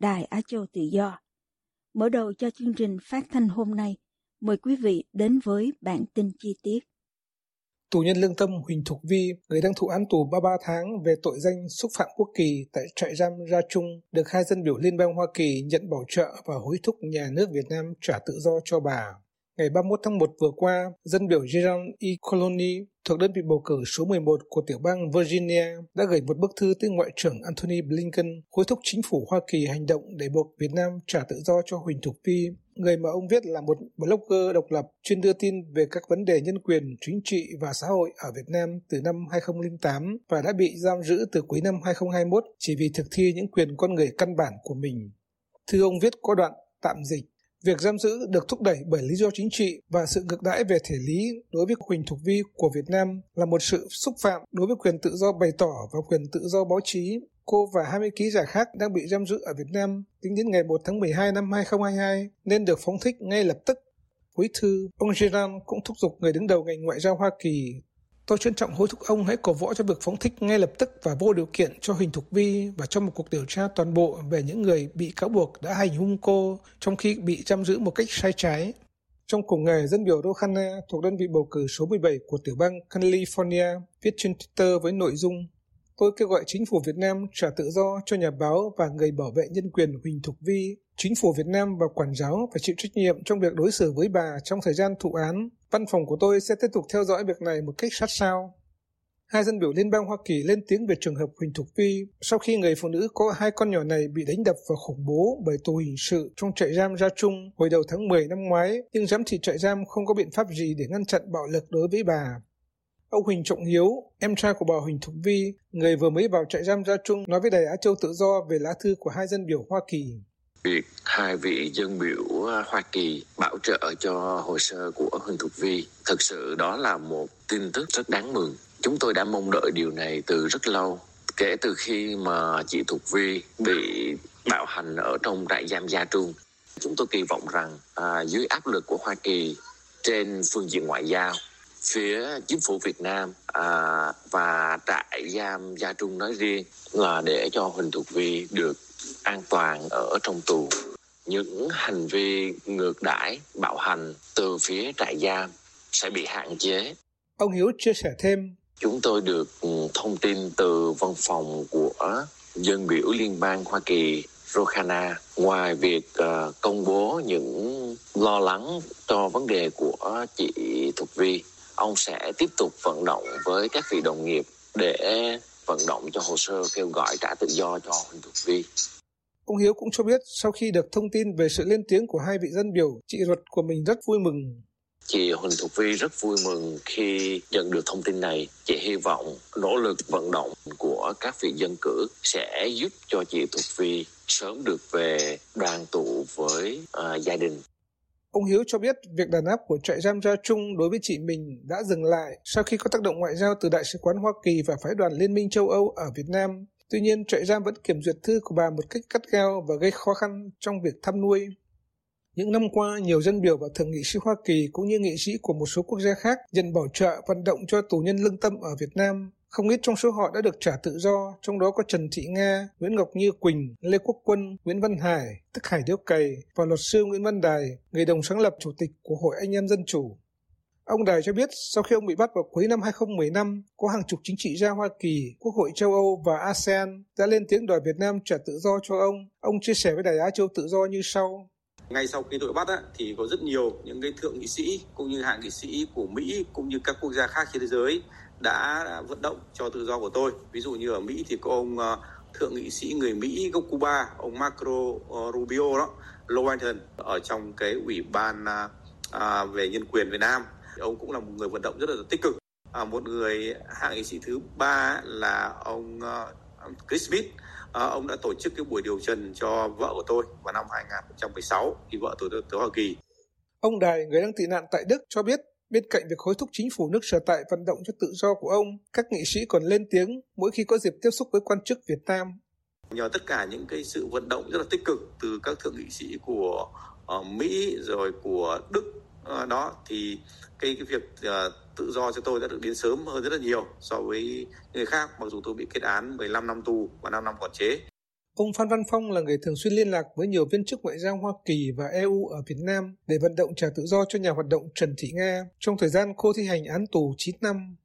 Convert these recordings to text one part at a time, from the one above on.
Đài Á Châu Tự Do. Mở đầu cho chương trình phát thanh hôm nay, mời quý vị đến với bản tin chi tiết. Tù nhân lương tâm Huỳnh Thục Vi, người đang thụ án tù 33 tháng về tội danh xúc phạm quốc kỳ tại trại giam Ra Trung, được hai dân biểu Liên bang Hoa Kỳ nhận bảo trợ và hối thúc nhà nước Việt Nam trả tự do cho bà. Ngày 31 tháng 1 vừa qua, dân biểu Jerome E. Colony thuộc đơn vị bầu cử số 11 của tiểu bang Virginia đã gửi một bức thư tới Ngoại trưởng Antony Blinken hối thúc chính phủ Hoa Kỳ hành động để buộc Việt Nam trả tự do cho Huỳnh Thục Phi, người mà ông viết là một blogger độc lập chuyên đưa tin về các vấn đề nhân quyền, chính trị và xã hội ở Việt Nam từ năm 2008 và đã bị giam giữ từ cuối năm 2021 chỉ vì thực thi những quyền con người căn bản của mình. Thư ông viết có đoạn tạm dịch Việc giam giữ được thúc đẩy bởi lý do chính trị và sự ngược đãi về thể lý đối với Huỳnh Thục Vi của Việt Nam là một sự xúc phạm đối với quyền tự do bày tỏ và quyền tự do báo chí. Cô và 20 ký giả khác đang bị giam giữ ở Việt Nam tính đến ngày 1 tháng 12 năm 2022 nên được phóng thích ngay lập tức. Cuối thư, ông Gerard cũng thúc giục người đứng đầu ngành ngoại giao Hoa Kỳ Tôi trân trọng hối thúc ông hãy cổ võ cho việc phóng thích ngay lập tức và vô điều kiện cho Huỳnh Thục Vi và cho một cuộc điều tra toàn bộ về những người bị cáo buộc đã hành hung cô trong khi bị giam giữ một cách sai trái. Trong cùng ngày, dân biểu Rohana thuộc đơn vị bầu cử số 17 của tiểu bang California viết trên Twitter với nội dung Tôi kêu gọi chính phủ Việt Nam trả tự do cho nhà báo và người bảo vệ nhân quyền Huỳnh Thục Vi. Chính phủ Việt Nam và quản giáo phải chịu trách nhiệm trong việc đối xử với bà trong thời gian thụ án. Văn phòng của tôi sẽ tiếp tục theo dõi việc này một cách sát sao. Hai dân biểu Liên bang Hoa Kỳ lên tiếng về trường hợp Huỳnh Thục Vi sau khi người phụ nữ có hai con nhỏ này bị đánh đập và khủng bố bởi tù hình sự trong trại giam Gia Trung hồi đầu tháng 10 năm ngoái, nhưng giám thị trại giam không có biện pháp gì để ngăn chặn bạo lực đối với bà. Ông Huỳnh Trọng Hiếu, em trai của bà Huỳnh Thục Vi, người vừa mới vào trại giam Gia Trung, nói với Đài Á Châu Tự Do về lá thư của hai dân biểu Hoa Kỳ. Việc hai vị dân biểu Hoa Kỳ bảo trợ cho hồ sơ của Huỳnh Thục Vi, thực sự đó là một tin tức rất đáng mừng. Chúng tôi đã mong đợi điều này từ rất lâu. Kể từ khi mà chị Thục Vi bị bạo hành ở trong trại giam Gia Trung, chúng tôi kỳ vọng rằng à, dưới áp lực của Hoa Kỳ trên phương diện ngoại giao phía chính phủ Việt Nam à, và trại giam Gia Trung nói riêng là để cho Huỳnh Thục Vi được an toàn ở trong tù. Những hành vi ngược đãi, bạo hành từ phía trại giam sẽ bị hạn chế. Ông Hiếu chia sẻ thêm. Chúng tôi được ừ, thông tin từ văn phòng của dân biểu liên bang Hoa Kỳ Rokhana ngoài việc uh, công bố những lo lắng cho vấn đề của chị Thục Vi ông sẽ tiếp tục vận động với các vị đồng nghiệp để vận động cho hồ sơ kêu gọi trả tự do cho Huỳnh Thục Vi. Ông Hiếu cũng cho biết sau khi được thông tin về sự lên tiếng của hai vị dân biểu, chị ruột của mình rất vui mừng. Chị Huỳnh Thục Vi rất vui mừng khi nhận được thông tin này. Chị hy vọng nỗ lực vận động của các vị dân cử sẽ giúp cho chị Thục Vi sớm được về đoàn tụ với uh, gia đình. Ông Hiếu cho biết việc đàn áp của trại giam Gia Trung đối với chị mình đã dừng lại sau khi có tác động ngoại giao từ Đại sứ quán Hoa Kỳ và phái đoàn Liên minh châu Âu ở Việt Nam. Tuy nhiên, trại giam vẫn kiểm duyệt thư của bà một cách cắt gao và gây khó khăn trong việc thăm nuôi. Những năm qua, nhiều dân biểu và thượng nghị sĩ Hoa Kỳ cũng như nghị sĩ của một số quốc gia khác nhận bảo trợ vận động cho tù nhân lương tâm ở Việt Nam. Không ít trong số họ đã được trả tự do, trong đó có Trần Thị Nga, Nguyễn Ngọc Như Quỳnh, Lê Quốc Quân, Nguyễn Văn Hải, tức Hải Điếu Cày và luật sư Nguyễn Văn Đài, người đồng sáng lập chủ tịch của Hội Anh em Dân Chủ. Ông Đài cho biết sau khi ông bị bắt vào cuối năm 2015, có hàng chục chính trị gia Hoa Kỳ, Quốc hội châu Âu và ASEAN đã lên tiếng đòi Việt Nam trả tự do cho ông. Ông chia sẻ với Đài Á Châu tự do như sau. Ngay sau khi tôi bắt á, thì có rất nhiều những cái thượng nghị sĩ cũng như hạ nghị sĩ của Mỹ cũng như các quốc gia khác trên thế giới đã vận động cho tự do của tôi. Ví dụ như ở Mỹ thì có ông ờ, thượng nghị sĩ người Mỹ gốc Cuba, ông Marco ờ, Rubio đó, Lowington ở trong cái ủy ban à, về nhân quyền Việt Nam. Ông cũng là một người vận động rất là tích cực. À, một người hạ nghị sĩ thứ ba là ông uh, Chris Smith. À, ông đã tổ chức cái buổi điều trần cho vợ của tôi vào năm 2016 khi vợ tôi tới Hoa Kỳ. Ông Đài, người đang tị nạn tại Đức cho biết Bên cạnh việc hối thúc chính phủ nước sở tại vận động cho tự do của ông, các nghị sĩ còn lên tiếng mỗi khi có dịp tiếp xúc với quan chức Việt Nam. Nhờ tất cả những cái sự vận động rất là tích cực từ các thượng nghị sĩ của uh, Mỹ rồi của Đức uh, đó thì cái cái việc uh, tự do cho tôi đã được đến sớm hơn rất là nhiều so với người khác mặc dù tôi bị kết án 15 năm tù và 5 năm quản chế. Ông Phan Văn Phong là người thường xuyên liên lạc với nhiều viên chức ngoại giao Hoa Kỳ và EU ở Việt Nam để vận động trả tự do cho nhà hoạt động Trần Thị Nga trong thời gian cô thi hành án tù 9 năm.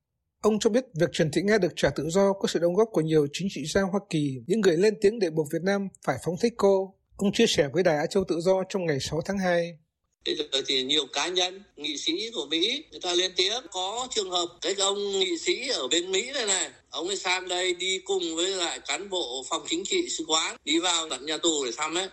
Ông cho biết việc Trần Thị Nga được trả tự do có sự đóng góp của nhiều chính trị gia Hoa Kỳ, những người lên tiếng để buộc Việt Nam phải phóng thích cô. Ông chia sẻ với Đài Á Châu Tự Do trong ngày 6 tháng 2. Bây giờ thì nhiều cá nhân, nghị sĩ của Mỹ, người ta lên tiếng. Có trường hợp cái ông nghị sĩ ở bên Mỹ này này, ông ấy sang đây đi cùng với lại cán bộ phòng chính trị sứ quán, đi vào tận nhà tù để thăm ấy.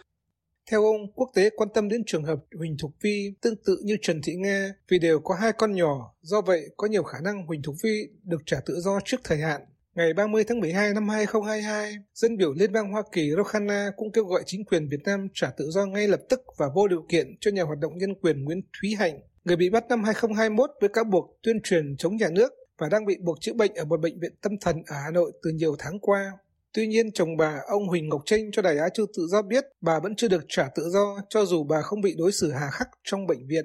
Theo ông, quốc tế quan tâm đến trường hợp Huỳnh Thục Vi tương tự như Trần Thị Nga vì đều có hai con nhỏ, do vậy có nhiều khả năng Huỳnh Thục Vi được trả tự do trước thời hạn. Ngày 30 tháng 12 năm 2022, dân biểu Liên bang Hoa Kỳ Rokhana cũng kêu gọi chính quyền Việt Nam trả tự do ngay lập tức và vô điều kiện cho nhà hoạt động nhân quyền Nguyễn Thúy Hạnh, người bị bắt năm 2021 với cáo buộc tuyên truyền chống nhà nước và đang bị buộc chữa bệnh ở một bệnh viện tâm thần ở Hà Nội từ nhiều tháng qua. Tuy nhiên, chồng bà, ông Huỳnh Ngọc Tranh cho Đài Á Châu Tự Do biết bà vẫn chưa được trả tự do cho dù bà không bị đối xử hà khắc trong bệnh viện.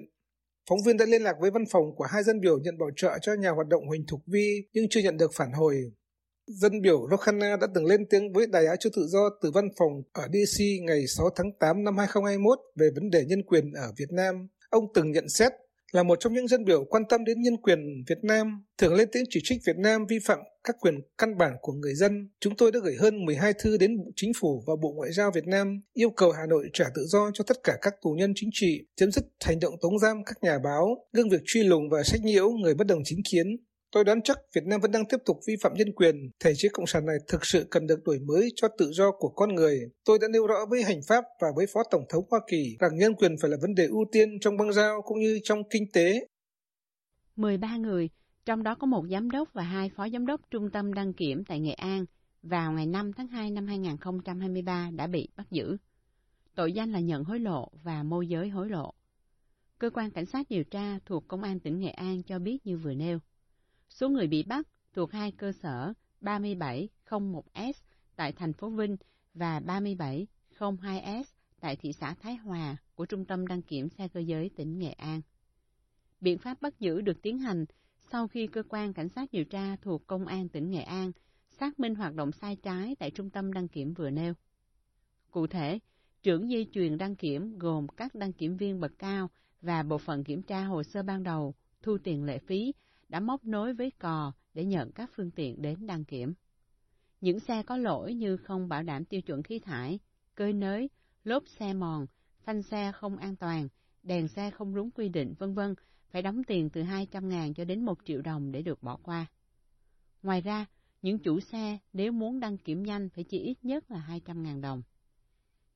Phóng viên đã liên lạc với văn phòng của hai dân biểu nhận bảo trợ cho nhà hoạt động Huỳnh Thục Vi nhưng chưa nhận được phản hồi. Dân biểu Rokhana đã từng lên tiếng với Đài Á Châu Tự Do từ văn phòng ở DC ngày 6 tháng 8 năm 2021 về vấn đề nhân quyền ở Việt Nam. Ông từng nhận xét là một trong những dân biểu quan tâm đến nhân quyền Việt Nam, thường lên tiếng chỉ trích Việt Nam vi phạm các quyền căn bản của người dân. Chúng tôi đã gửi hơn 12 thư đến Bộ Chính phủ và Bộ Ngoại giao Việt Nam yêu cầu Hà Nội trả tự do cho tất cả các tù nhân chính trị, chấm dứt hành động tống giam các nhà báo, ngưng việc truy lùng và sách nhiễu người bất đồng chính kiến, Tôi đoán chắc Việt Nam vẫn đang tiếp tục vi phạm nhân quyền. Thể chế cộng sản này thực sự cần được đổi mới cho tự do của con người. Tôi đã nêu rõ với hành pháp và với Phó Tổng thống Hoa Kỳ rằng nhân quyền phải là vấn đề ưu tiên trong băng giao cũng như trong kinh tế. 13 người, trong đó có một giám đốc và hai phó giám đốc trung tâm đăng kiểm tại Nghệ An, vào ngày 5 tháng 2 năm 2023 đã bị bắt giữ. Tội danh là nhận hối lộ và môi giới hối lộ. Cơ quan cảnh sát điều tra thuộc Công an tỉnh Nghệ An cho biết như vừa nêu. Số người bị bắt thuộc hai cơ sở 3701S tại thành phố Vinh và 3702S tại thị xã Thái Hòa của Trung tâm đăng kiểm xe cơ giới tỉnh Nghệ An. Biện pháp bắt giữ được tiến hành sau khi cơ quan cảnh sát điều tra thuộc Công an tỉnh Nghệ An xác minh hoạt động sai trái tại trung tâm đăng kiểm vừa nêu. Cụ thể, trưởng dây chuyền đăng kiểm gồm các đăng kiểm viên bậc cao và bộ phận kiểm tra hồ sơ ban đầu, thu tiền lệ phí đã móc nối với cò để nhận các phương tiện đến đăng kiểm. Những xe có lỗi như không bảo đảm tiêu chuẩn khí thải, cơi nới, lốp xe mòn, phanh xe không an toàn, đèn xe không đúng quy định vân vân phải đóng tiền từ 200.000 cho đến 1 triệu đồng để được bỏ qua. Ngoài ra, những chủ xe nếu muốn đăng kiểm nhanh phải chỉ ít nhất là 200.000 đồng.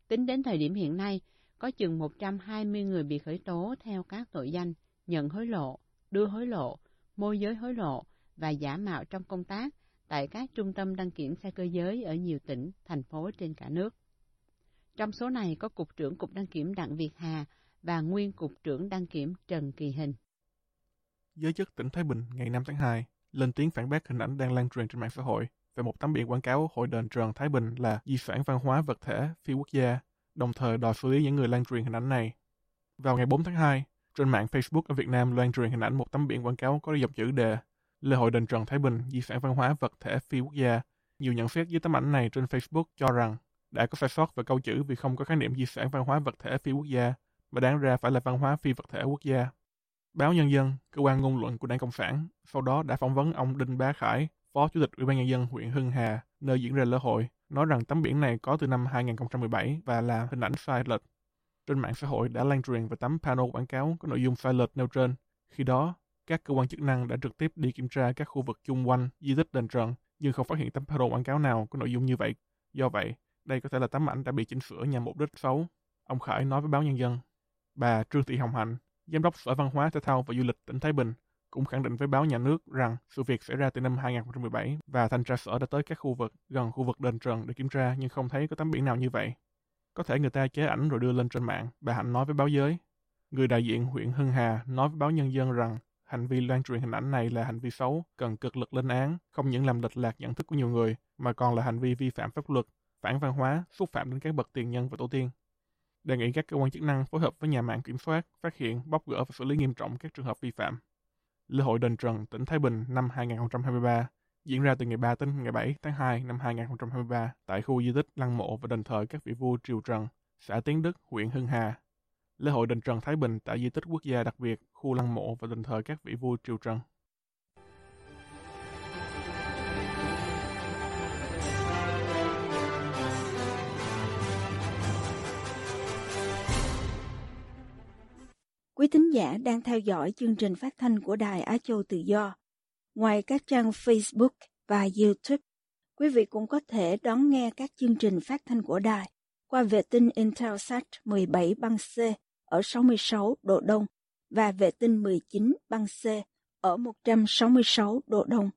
Tính đến thời điểm hiện nay, có chừng 120 người bị khởi tố theo các tội danh nhận hối lộ, đưa hối lộ, môi giới hối lộ và giả mạo trong công tác tại các trung tâm đăng kiểm xe cơ giới ở nhiều tỉnh, thành phố trên cả nước. Trong số này có Cục trưởng Cục Đăng kiểm Đặng Việt Hà và nguyên Cục trưởng Đăng kiểm Trần Kỳ Hình. Giới chức tỉnh Thái Bình ngày 5 tháng 2 lên tiếng phản bác hình ảnh đang lan truyền trên mạng xã hội về một tấm biển quảng cáo hội đền Trần Thái Bình là di sản văn hóa vật thể phi quốc gia, đồng thời đòi xử lý những người lan truyền hình ảnh này. Vào ngày 4 tháng 2, trên mạng Facebook ở Việt Nam loan truyền hình ảnh một tấm biển quảng cáo có dòng chữ đề Lễ hội đền Trần Thái Bình, di sản văn hóa vật thể phi quốc gia. Nhiều nhận xét dưới tấm ảnh này trên Facebook cho rằng đã có sai sót về câu chữ vì không có khái niệm di sản văn hóa vật thể phi quốc gia, mà đáng ra phải là văn hóa phi vật thể quốc gia. Báo Nhân dân, cơ quan ngôn luận của Đảng Cộng sản, sau đó đã phỏng vấn ông Đinh Bá Khải, Phó Chủ tịch Ủy ban Nhân dân huyện Hưng Hà, nơi diễn ra lễ hội, nói rằng tấm biển này có từ năm 2017 và là hình ảnh sai lệch. Trên mạng xã hội đã lan truyền về tấm panel quảng cáo có nội dung sai lệch nêu trên. Khi đó, các cơ quan chức năng đã trực tiếp đi kiểm tra các khu vực chung quanh di tích đền Trần, nhưng không phát hiện tấm panel quảng cáo nào có nội dung như vậy. Do vậy, đây có thể là tấm ảnh đã bị chỉnh sửa nhằm mục đích xấu. Ông Khải nói với báo Nhân dân. Bà Trương Thị Hồng Hạnh, Giám đốc Sở Văn hóa Thể thao và Du lịch tỉnh Thái Bình, cũng khẳng định với báo nhà nước rằng sự việc xảy ra từ năm 2017 và thanh tra sở đã tới các khu vực gần khu vực đền Trần để kiểm tra nhưng không thấy có tấm biển nào như vậy. Có thể người ta chế ảnh rồi đưa lên trên mạng, bà Hạnh nói với báo giới. Người đại diện huyện Hưng Hà nói với báo nhân dân rằng hành vi loan truyền hình ảnh này là hành vi xấu, cần cực lực lên án, không những làm lệch lạc nhận thức của nhiều người, mà còn là hành vi vi phạm pháp luật, phản văn hóa, xúc phạm đến các bậc tiền nhân và tổ tiên. Đề nghị các cơ quan chức năng phối hợp với nhà mạng kiểm soát, phát hiện, bóc gỡ và xử lý nghiêm trọng các trường hợp vi phạm. Lễ hội Đền Trần, tỉnh Thái Bình năm 2023 diễn ra từ ngày 3 đến ngày 7 tháng 2 năm 2023 tại khu di tích lăng mộ và đền thờ các vị vua Triều Trần, xã Tiến Đức, huyện Hưng Hà. Lễ hội Đền Trần Thái Bình tại di tích quốc gia đặc biệt, khu lăng mộ và đền thờ các vị vua Triều Trần. Quý thính giả đang theo dõi chương trình phát thanh của Đài Á Châu Tự Do. Ngoài các trang Facebook và YouTube, quý vị cũng có thể đón nghe các chương trình phát thanh của đài qua vệ tinh Intelsat 17 băng C ở 66 độ Đông và vệ tinh 19 băng C ở 166 độ Đông.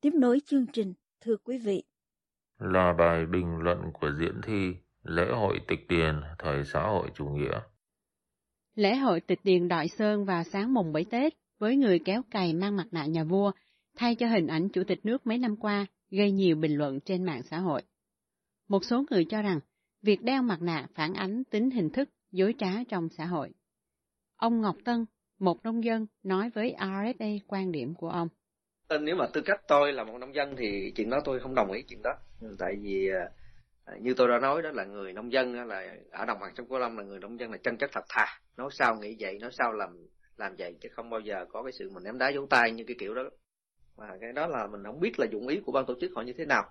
Tiếp nối chương trình, thưa quý vị. Là bài bình luận của diễn thi Lễ hội tịch điền thời xã hội chủ nghĩa. Lễ hội tịch điền Đội Sơn vào sáng mùng 7 Tết với người kéo cày mang mặt nạ nhà vua thay cho hình ảnh chủ tịch nước mấy năm qua gây nhiều bình luận trên mạng xã hội. Một số người cho rằng việc đeo mặt nạ phản ánh tính hình thức dối trá trong xã hội. Ông Ngọc Tân, một nông dân, nói với RFA quan điểm của ông. Nếu mà tư cách tôi là một nông dân thì chuyện đó tôi không đồng ý chuyện đó. Tại vì à, như tôi đã nói đó là người nông dân là ở đồng bằng sông Cửu Long là người nông dân là chân chất thật thà. Nói sao nghĩ vậy, nói sao làm làm vậy chứ không bao giờ có cái sự mình ném đá dấu tay như cái kiểu đó. Và cái đó là mình không biết là dụng ý của ban tổ chức họ như thế nào.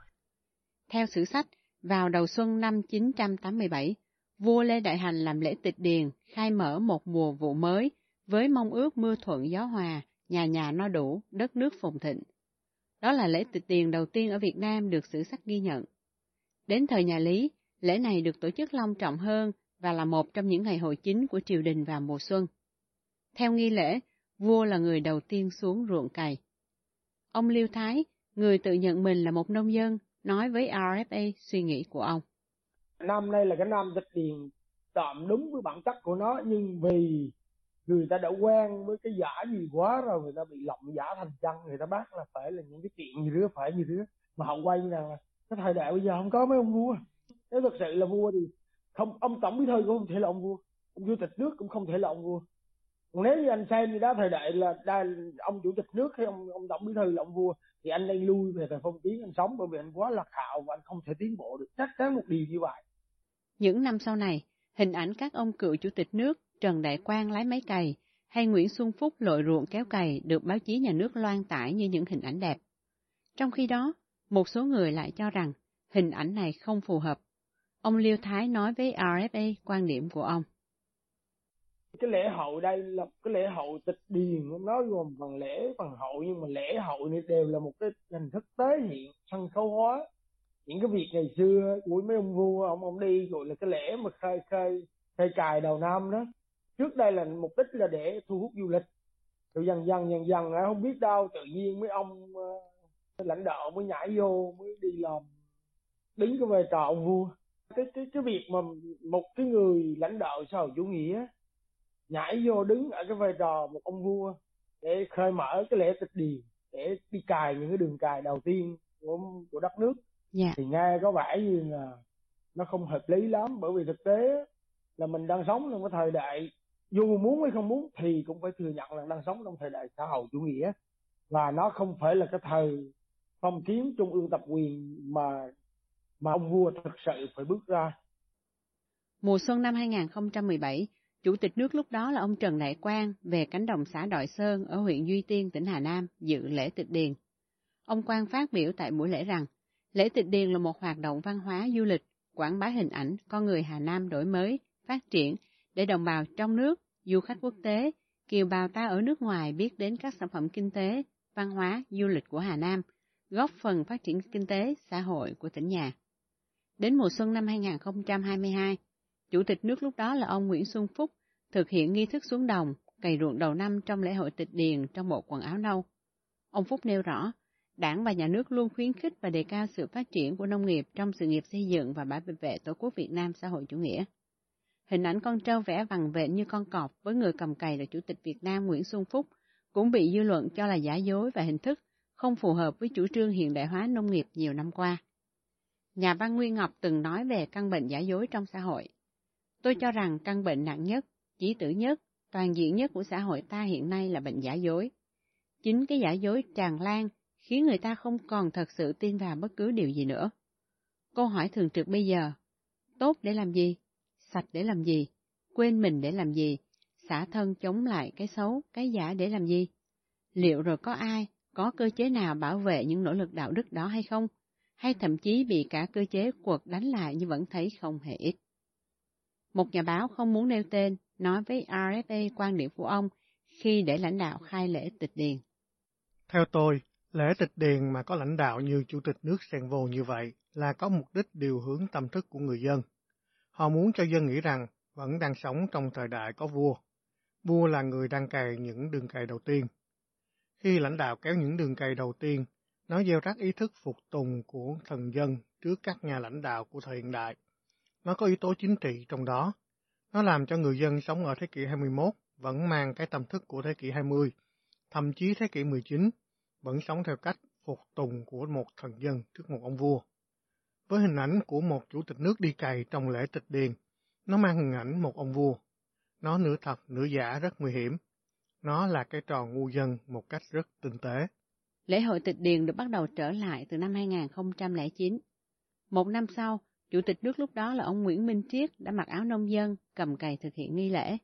Theo sử sách, vào đầu xuân năm 987, vua Lê Đại Hành làm lễ tịch điền, khai mở một mùa vụ mới, với mong ước mưa thuận gió hòa, nhà nhà no đủ, đất nước phồn thịnh. Đó là lễ tịch điền đầu tiên ở Việt Nam được sử sách ghi nhận. Đến thời nhà Lý, lễ này được tổ chức long trọng hơn và là một trong những ngày hội chính của triều đình vào mùa xuân. Theo nghi lễ, vua là người đầu tiên xuống ruộng cày. Ông Liêu Thái, người tự nhận mình là một nông dân, nói với RFA suy nghĩ của ông. Năm nay là cái năm dịch điền tạm đúng với bản chất của nó nhưng vì người ta đã quen với cái giả gì quá rồi người ta bị lộng giả thành chân người ta bắt là phải là những cái chuyện như thế phải như thế mà họ quay như là cái thời đại bây giờ không có mấy ông vua nếu thật sự là vua thì không ông tổng bí thư cũng không thể là ông vua ông chủ tịch nước cũng không thể là ông vua nếu như anh xem như đó thời đại là đa, ông chủ tịch nước hay ông ông tổng bí thư là ông vua thì anh nên lui về thời phong kiến anh sống bởi vì anh quá lạc hạo và anh không thể tiến bộ được chắc chắn một điều như vậy những năm sau này hình ảnh các ông cựu chủ tịch nước Trần Đại Quang lái máy cày hay Nguyễn Xuân Phúc lội ruộng kéo cày được báo chí nhà nước loan tải như những hình ảnh đẹp. Trong khi đó, một số người lại cho rằng hình ảnh này không phù hợp. Ông Liêu Thái nói với RFA quan điểm của ông cái lễ hội đây là cái lễ hội tịch điền, nó gồm phần lễ, phần hội nhưng mà lễ hội này đều là một cái hình thức tế hiện, sân khấu hóa. Những cái việc ngày xưa của mấy ông vua, ông ông đi gọi là cái lễ mà khai khai khai cài đầu năm đó. Trước đây là mục đích là để thu hút du lịch. Rồi dần dần dần dần à, không biết đâu, tự nhiên mấy ông ờ, lãnh đạo mới nhảy vô, mới đi làm, đứng cái vai trò ông vua. Cái cái cái việc mà một cái người lãnh đạo xã hội chủ nghĩa nhảy vô đứng ở cái vai trò một ông vua để khơi mở cái lễ tịch điền để đi cài những cái đường cài đầu tiên của của đất nước yeah. thì nghe có vẻ như là nó không hợp lý lắm bởi vì thực tế là mình đang sống trong cái thời đại dù muốn hay không muốn thì cũng phải thừa nhận là đang sống trong thời đại xã hội chủ nghĩa và nó không phải là cái thời phong kiến trung ương tập quyền mà mà ông vua thực sự phải bước ra. Mùa xuân năm 2017, Chủ tịch nước lúc đó là ông Trần Đại Quang về cánh đồng xã Đội Sơn ở huyện Duy Tiên, tỉnh Hà Nam dự lễ tịch điền. Ông Quang phát biểu tại buổi lễ rằng, lễ tịch điền là một hoạt động văn hóa du lịch, quảng bá hình ảnh con người Hà Nam đổi mới, phát triển để đồng bào trong nước, du khách quốc tế, kiều bào ta ở nước ngoài biết đến các sản phẩm kinh tế, văn hóa, du lịch của Hà Nam, góp phần phát triển kinh tế, xã hội của tỉnh nhà. Đến mùa xuân năm 2022, Chủ tịch nước lúc đó là ông Nguyễn Xuân Phúc thực hiện nghi thức xuống đồng, cày ruộng đầu năm trong lễ hội tịch điền trong bộ quần áo nâu. Ông Phúc nêu rõ, Đảng và nhà nước luôn khuyến khích và đề cao sự phát triển của nông nghiệp trong sự nghiệp xây dựng và bảo vệ Tổ quốc Việt Nam xã hội chủ nghĩa. Hình ảnh con trâu vẽ vằn vện như con cọp với người cầm cày là Chủ tịch Việt Nam Nguyễn Xuân Phúc cũng bị dư luận cho là giả dối và hình thức không phù hợp với chủ trương hiện đại hóa nông nghiệp nhiều năm qua. Nhà văn Nguyên Ngọc từng nói về căn bệnh giả dối trong xã hội. Tôi cho rằng căn bệnh nặng nhất, chỉ tử nhất, toàn diện nhất của xã hội ta hiện nay là bệnh giả dối. Chính cái giả dối tràn lan khiến người ta không còn thật sự tin vào bất cứ điều gì nữa. Câu hỏi thường trực bây giờ, tốt để làm gì? Sạch để làm gì? Quên mình để làm gì? Xả thân chống lại cái xấu, cái giả để làm gì? Liệu rồi có ai, có cơ chế nào bảo vệ những nỗ lực đạo đức đó hay không? Hay thậm chí bị cả cơ chế cuộc đánh lại như vẫn thấy không hề ít. Một nhà báo không muốn nêu tên nói với RFA quan điểm của ông khi để lãnh đạo khai lễ tịch điền. Theo tôi, lễ tịch điền mà có lãnh đạo như chủ tịch nước xen vô như vậy là có mục đích điều hướng tâm thức của người dân. Họ muốn cho dân nghĩ rằng vẫn đang sống trong thời đại có vua. Vua là người đang cày những đường cày đầu tiên. Khi lãnh đạo kéo những đường cày đầu tiên, nó gieo rắc ý thức phục tùng của thần dân trước các nhà lãnh đạo của thời hiện đại. Nó có yếu tố chính trị trong đó. Nó làm cho người dân sống ở thế kỷ 21 vẫn mang cái tâm thức của thế kỷ 20, thậm chí thế kỷ 19, vẫn sống theo cách phục tùng của một thần dân trước một ông vua. Với hình ảnh của một chủ tịch nước đi cày trong lễ tịch điền, nó mang hình ảnh một ông vua. Nó nửa thật, nửa giả rất nguy hiểm. Nó là cái trò ngu dân một cách rất tinh tế. Lễ hội tịch điền được bắt đầu trở lại từ năm 2009. Một năm sau, Chủ tịch nước lúc đó là ông Nguyễn Minh Triết đã mặc áo nông dân, cầm cày thực hiện nghi lễ.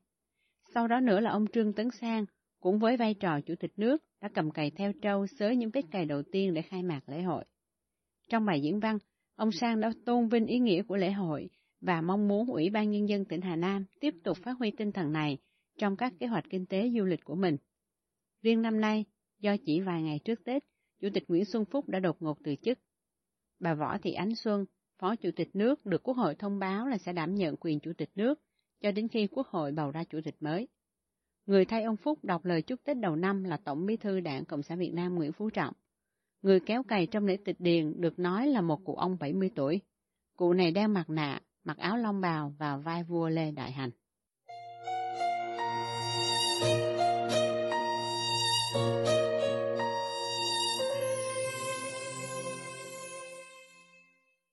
Sau đó nữa là ông Trương Tấn Sang, cũng với vai trò chủ tịch nước, đã cầm cày theo trâu xới những vết cày đầu tiên để khai mạc lễ hội. Trong bài diễn văn, ông Sang đã tôn vinh ý nghĩa của lễ hội và mong muốn Ủy ban Nhân dân tỉnh Hà Nam tiếp tục phát huy tinh thần này trong các kế hoạch kinh tế du lịch của mình. Riêng năm nay, do chỉ vài ngày trước Tết, Chủ tịch Nguyễn Xuân Phúc đã đột ngột từ chức. Bà Võ Thị Ánh Xuân, Phó Chủ tịch nước được Quốc hội thông báo là sẽ đảm nhận quyền Chủ tịch nước cho đến khi Quốc hội bầu ra Chủ tịch mới. Người thay ông Phúc đọc lời chúc Tết đầu năm là Tổng bí thư Đảng Cộng sản Việt Nam Nguyễn Phú Trọng. Người kéo cày trong lễ tịch điền được nói là một cụ ông 70 tuổi. Cụ này đeo mặt nạ, mặc áo long bào và vai vua Lê Đại Hành.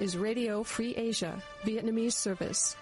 Is Radio Free Asia, Vietnamese service.